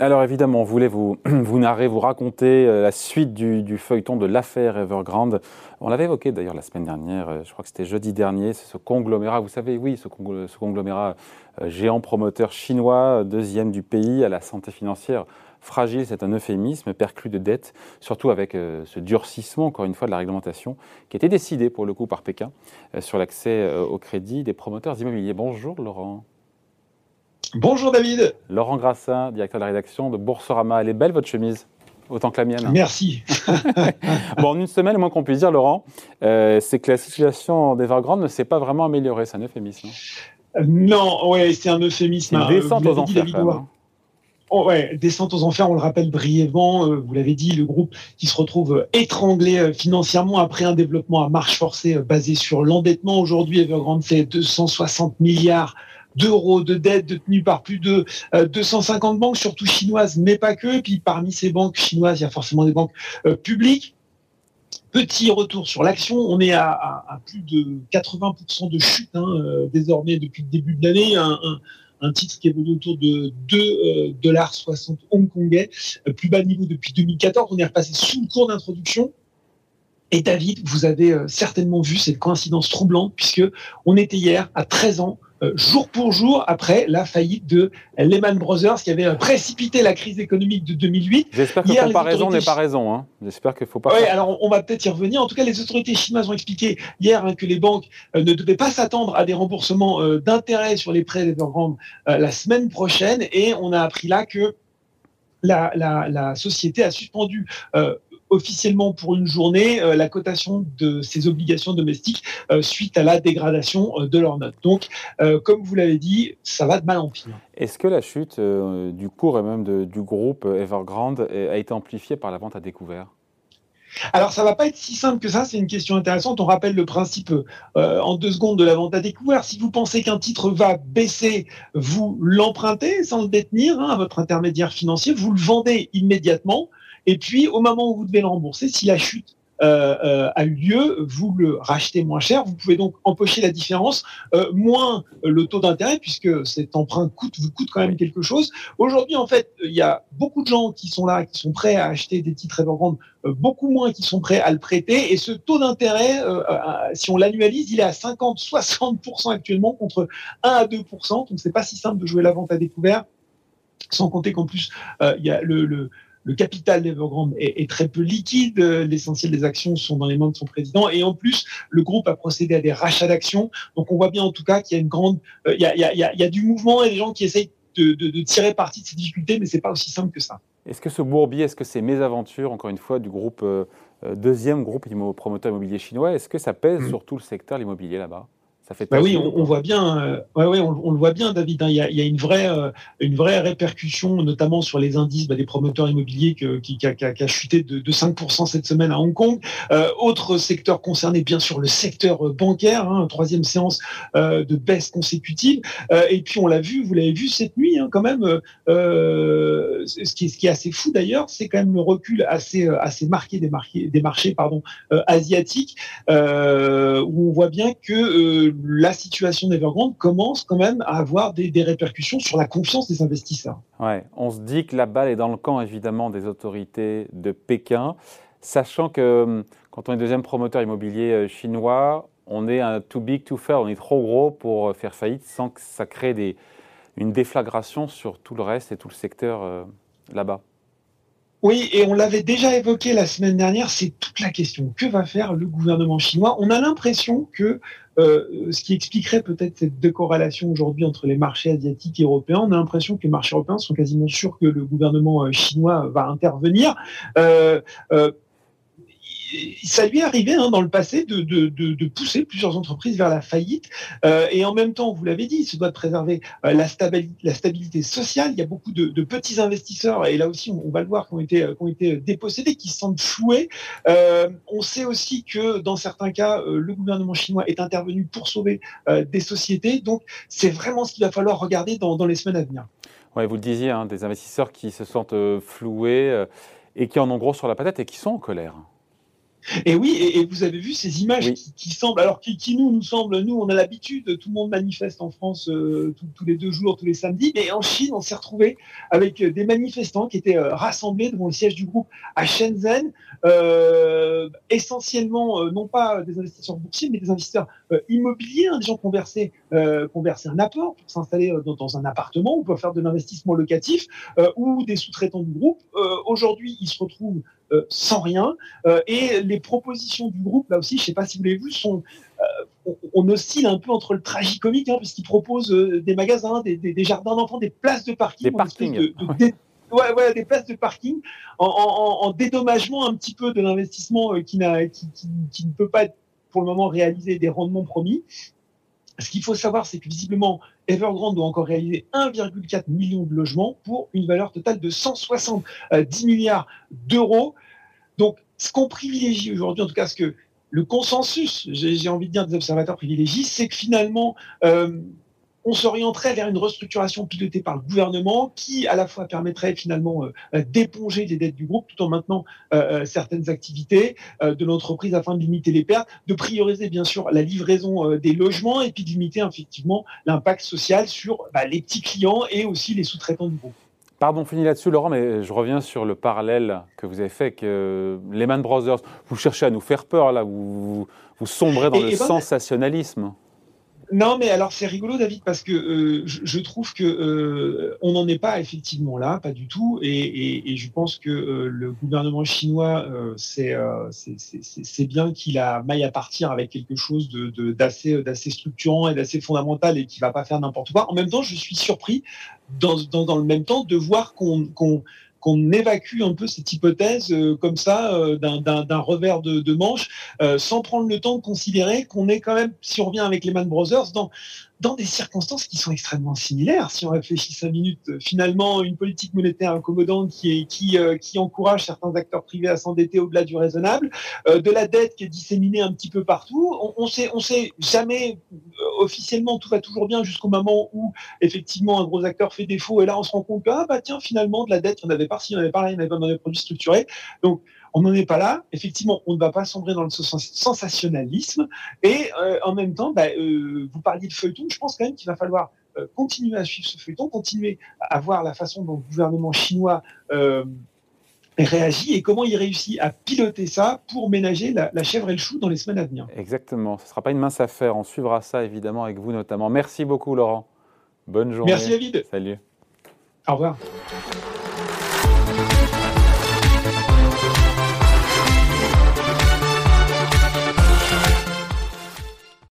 Alors évidemment, on voulait vous, vous narrer, vous raconter euh, la suite du, feuilleton de l'affaire Evergrande. On l'avait évoqué d'ailleurs la semaine dernière, euh, je crois que c'était jeudi dernier, ce conglomérat, vous savez, oui, ce, conglomérat euh, géant promoteur chinois, deuxième du pays, à la santé financière fragile, c'est un euphémisme, perclus de dettes, surtout avec ce durcissement, encore une fois, de la réglementation, qui a été décidé pour le coup par Pékin sur l'accès au crédit des promoteurs immobiliers. Bonjour Laurent. Bonjour David. Laurent Grassin, directeur de la rédaction de Boursorama. Elle est belle votre chemise Autant que la mienne. Merci. bon, en une semaine, le moins qu'on puisse dire, Laurent, euh, c'est que la situation d'Evergrande ne s'est pas vraiment améliorée. C'est un euphémisme. Euh, non, ouais, c'est un euphémisme. Une hein. descente aux enfers. Hein. Oh, ouais, descente aux enfers, on le rappelle brièvement, euh, vous l'avez dit, le groupe qui se retrouve étranglé financièrement après un développement à marche forcée basé sur l'endettement. Aujourd'hui, Evergrande fait 260 milliards d'euros de dettes détenues par plus de 250 euh, banques, surtout chinoises, mais pas que. Puis parmi ces banques chinoises, il y a forcément des banques euh, publiques. Petit retour sur l'action, on est à, plus de 80% de chute hein, euh, désormais depuis le début de l'année. Un, titre qui évolue autour de 2,60 dollars hongkongais, plus bas niveau depuis 2014. On est repassé sous le cours d'introduction. Et David, vous avez certainement vu cette coïncidence troublante puisque on était hier à 13 ans jour pour jour après la faillite de Lehman Brothers qui avait précipité la crise économique de 2008. J'espère que la comparaison n'est pas raison. Hein. J'espère qu'il faut pas. Oui, alors on va peut-être y revenir. En tout cas, les autorités chinoises ont expliqué hier hein, que les banques euh, ne devaient pas s'attendre à des remboursements euh, d'intérêts sur les prêts d'Evergrande la semaine prochaine. Et on a appris là que la, la, société a suspendu officiellement pour une journée euh, la cotation de ces obligations domestiques euh, suite à la dégradation euh, de leurs notes. Donc, comme vous l'avez dit, ça va de mal en pire. Est-ce que la chute du cours et même du groupe Evergrande a été amplifiée par la vente à découvert? Alors, ça va pas être si simple que ça. C'est une question intéressante. On rappelle le principe en deux secondes de la vente à découvert. Si vous pensez qu'un titre va baisser, vous l'empruntez sans le détenir hein, à votre intermédiaire financier. Vous le vendez immédiatement. Et puis, au moment où vous devez le rembourser, si la chute euh, euh, a eu lieu, vous le rachetez moins cher. Vous pouvez donc empocher la différence, euh, moins le taux d'intérêt, puisque cet emprunt coûte, vous coûte quand même quelque chose. Aujourd'hui, en fait, il y a beaucoup de gens qui sont là, qui sont prêts à acheter des titres Evergrande, beaucoup moins qui sont prêts à le prêter. Et ce taux d'intérêt, si on l'annualise, il est à 50-60% actuellement contre 1 à 2%. Donc, c'est pas si simple de jouer la vente à découvert sans compter qu'en plus, il y a le, le, le capital d'Evergrande est, très peu liquide. L'essentiel des actions sont dans les mains de son président. Et en plus, le groupe a procédé à des rachats d'actions. Donc, on voit bien en tout cas qu'il y a une grande, euh, il, y a, du mouvement et des gens qui essayent de, tirer parti de ces difficultés, mais c'est pas aussi simple que ça. Est-ce que ce bourbier, est-ce que ces mésaventures, encore une fois, du groupe euh, euh, deuxième groupe promoteur immobilier chinois, est-ce que ça pèse mmh. sur tout le secteur l'immobilier là-bas? Bah oui, on, voit bien, euh, ouais, ouais, on, le voit bien, David. Hein. il, y a, il, y a, une vraie, euh, une vraie répercussion, notamment sur les indices bah, des promoteurs immobiliers que, qui, qui, a, qui, a, chuté de, de 5% cette semaine à Hong Kong. Euh, autre secteur concerné, bien sûr, le secteur bancaire. Hein, troisième séance euh, de baisse consécutive. et puis on l'a vu, vous l'avez vu cette nuit, hein, quand même. ce, qui est, ce qui est assez fou d'ailleurs, c'est quand même le recul assez, assez marqué des, marqués, des marchés, pardon, asiatiques, où on voit bien que la situation d'Evergrande commence quand même à avoir des, répercussions sur la confiance des investisseurs. Ouais, on se dit que la balle est dans le camp évidemment des autorités de Pékin, sachant que hum, quand on est deuxième promoteur immobilier euh, chinois, on est un too big to fail, on est trop gros pour euh, faire faillite sans que ça crée une déflagration sur tout le reste et tout le secteur euh, là-bas. Oui, et on l'avait déjà évoqué la semaine dernière, c'est toute la question. Que va faire le gouvernement chinois? On a l'impression que euh, ce qui expliquerait peut-être cette décorrélation aujourd'hui entre les marchés asiatiques et européens, on a l'impression que les marchés européens sont quasiment sûrs que le gouvernement euh, chinois va intervenir. Euh, ça lui est arrivé hein, dans le passé de, pousser plusieurs entreprises vers la faillite. Euh, et en même temps, vous l'avez dit, il se doit de préserver euh, la, stabilité, sociale. Il y a beaucoup de, petits investisseurs, et là aussi, on, va le voir, qui ont été, qui ont été dépossédés, qui se sentent floués. Euh, on sait aussi que dans certains cas, le gouvernement chinois est intervenu pour sauver des sociétés. Donc, c'est vraiment ce qu'il va falloir regarder dans, dans les semaines à venir. Ouais, vous le disiez, hein, des investisseurs qui se sentent floués et qui en ont gros sur la patate et qui sont en colère. Et oui, et, vous avez vu ces images qui, semblent, alors qui, nous, nous semblent, nous, on a l'habitude, tout le monde manifeste en France euh, tous les deux jours, tous les samedis, mais en Chine, on s'est retrouvé avec euh, des manifestants qui étaient euh, rassemblés devant le siège du groupe à Shenzhen, essentiellement, non pas des investisseurs boursiers, mais des investisseurs immobiliers, hein, des gens qui ont, versé, un apport pour s'installer dans, dans, un appartement ou pour faire de l'investissement locatif, ou des sous-traitants du groupe. Aujourd'hui, ils se retrouvent sans rien. Euh, et les propositions du groupe, là aussi, je ne sais pas si vous l'avez vu, sont euh, on, oscille un peu entre le tragicomique, hein, puisqu'ils proposent des magasins, des, jardins d'enfants, des places de parking, des ouais, des places de parking en, dédommagement un petit peu de l'investissement qui, qui, qui, ne peut pas être pour le moment réalisé des rendements promis. Ce qu'il faut savoir, c'est que visiblement, Evergrande doit encore réaliser 1,4 million de logements pour une valeur totale de 170 milliards d'euros. Donc, ce qu'on privilégie aujourd'hui, en tout cas, ce que le consensus, j'ai envie de dire des observateurs privilégiés, c'est que finalement, euh, on s'orienterait vers une restructuration pilotée par le gouvernement qui, à la fois, permettrait finalement euh, d'éponger les dettes du groupe tout en maintenant euh, euh, certaines activités de l'entreprise afin de limiter les pertes, de prioriser bien sûr la livraison des logements et puis de limiter effectivement l'impact social sur bah, les petits clients et aussi les sous-traitants du groupe. Pardon, fini là-dessus, Laurent, mais je reviens sur le parallèle que vous avez fait avec Lehman Brothers. Vous cherchez à nous faire peur, là, vous, vous sombrez dans le ben, sensationnalisme. Non, mais alors c'est rigolo, David, parce que euh, je, trouve que euh, on n'en est pas effectivement là, pas du tout, et, je pense que euh, le gouvernement chinois, c'est c'est bien qu'il a maille à partir avec quelque chose de d'assez structurant et d'assez fondamental et qui va pas faire n'importe quoi. En même temps, je suis surpris dans, dans, le même temps de voir qu'on évacue un peu cette hypothèse euh, comme ça euh, d'un revers de, manche, euh, sans prendre le temps de considérer qu'on est quand même, si on revient avec les Man Brothers, dans, dans des circonstances qui sont extrêmement similaires. Si on réfléchit cinq minutes, finalement, une politique monétaire accommodante qui, est, qui, encourage certains acteurs privés à s'endetter au-delà du raisonnable, de la dette qui est disséminée un petit peu partout. On, sait, on sait jamais officiellement tout va toujours bien jusqu'au moment où effectivement un gros acteur fait défaut et là on se rend compte que ah bah tiens finalement de la dette il n'y en avait pas, si il n'y en avait pas, il n'y en avait pas dans les produits structurés. Donc on n'en est pas là. Effectivement, on ne va pas sombrer dans le sensationnalisme. Et euh, en même temps, bah, euh, vous parliez de feuilleton. Je pense quand même qu'il va falloir euh, continuer à suivre ce feuilleton, continuer à voir la façon dont le gouvernement chinois réagit et comment il réussit à piloter ça pour ménager la, la, chèvre et le chou dans les semaines à venir. Exactement. Ce ne sera pas une mince affaire. On suivra ça évidemment avec vous notamment. Merci beaucoup, Laurent. Bonne journée. Merci, David. Salut. Au revoir.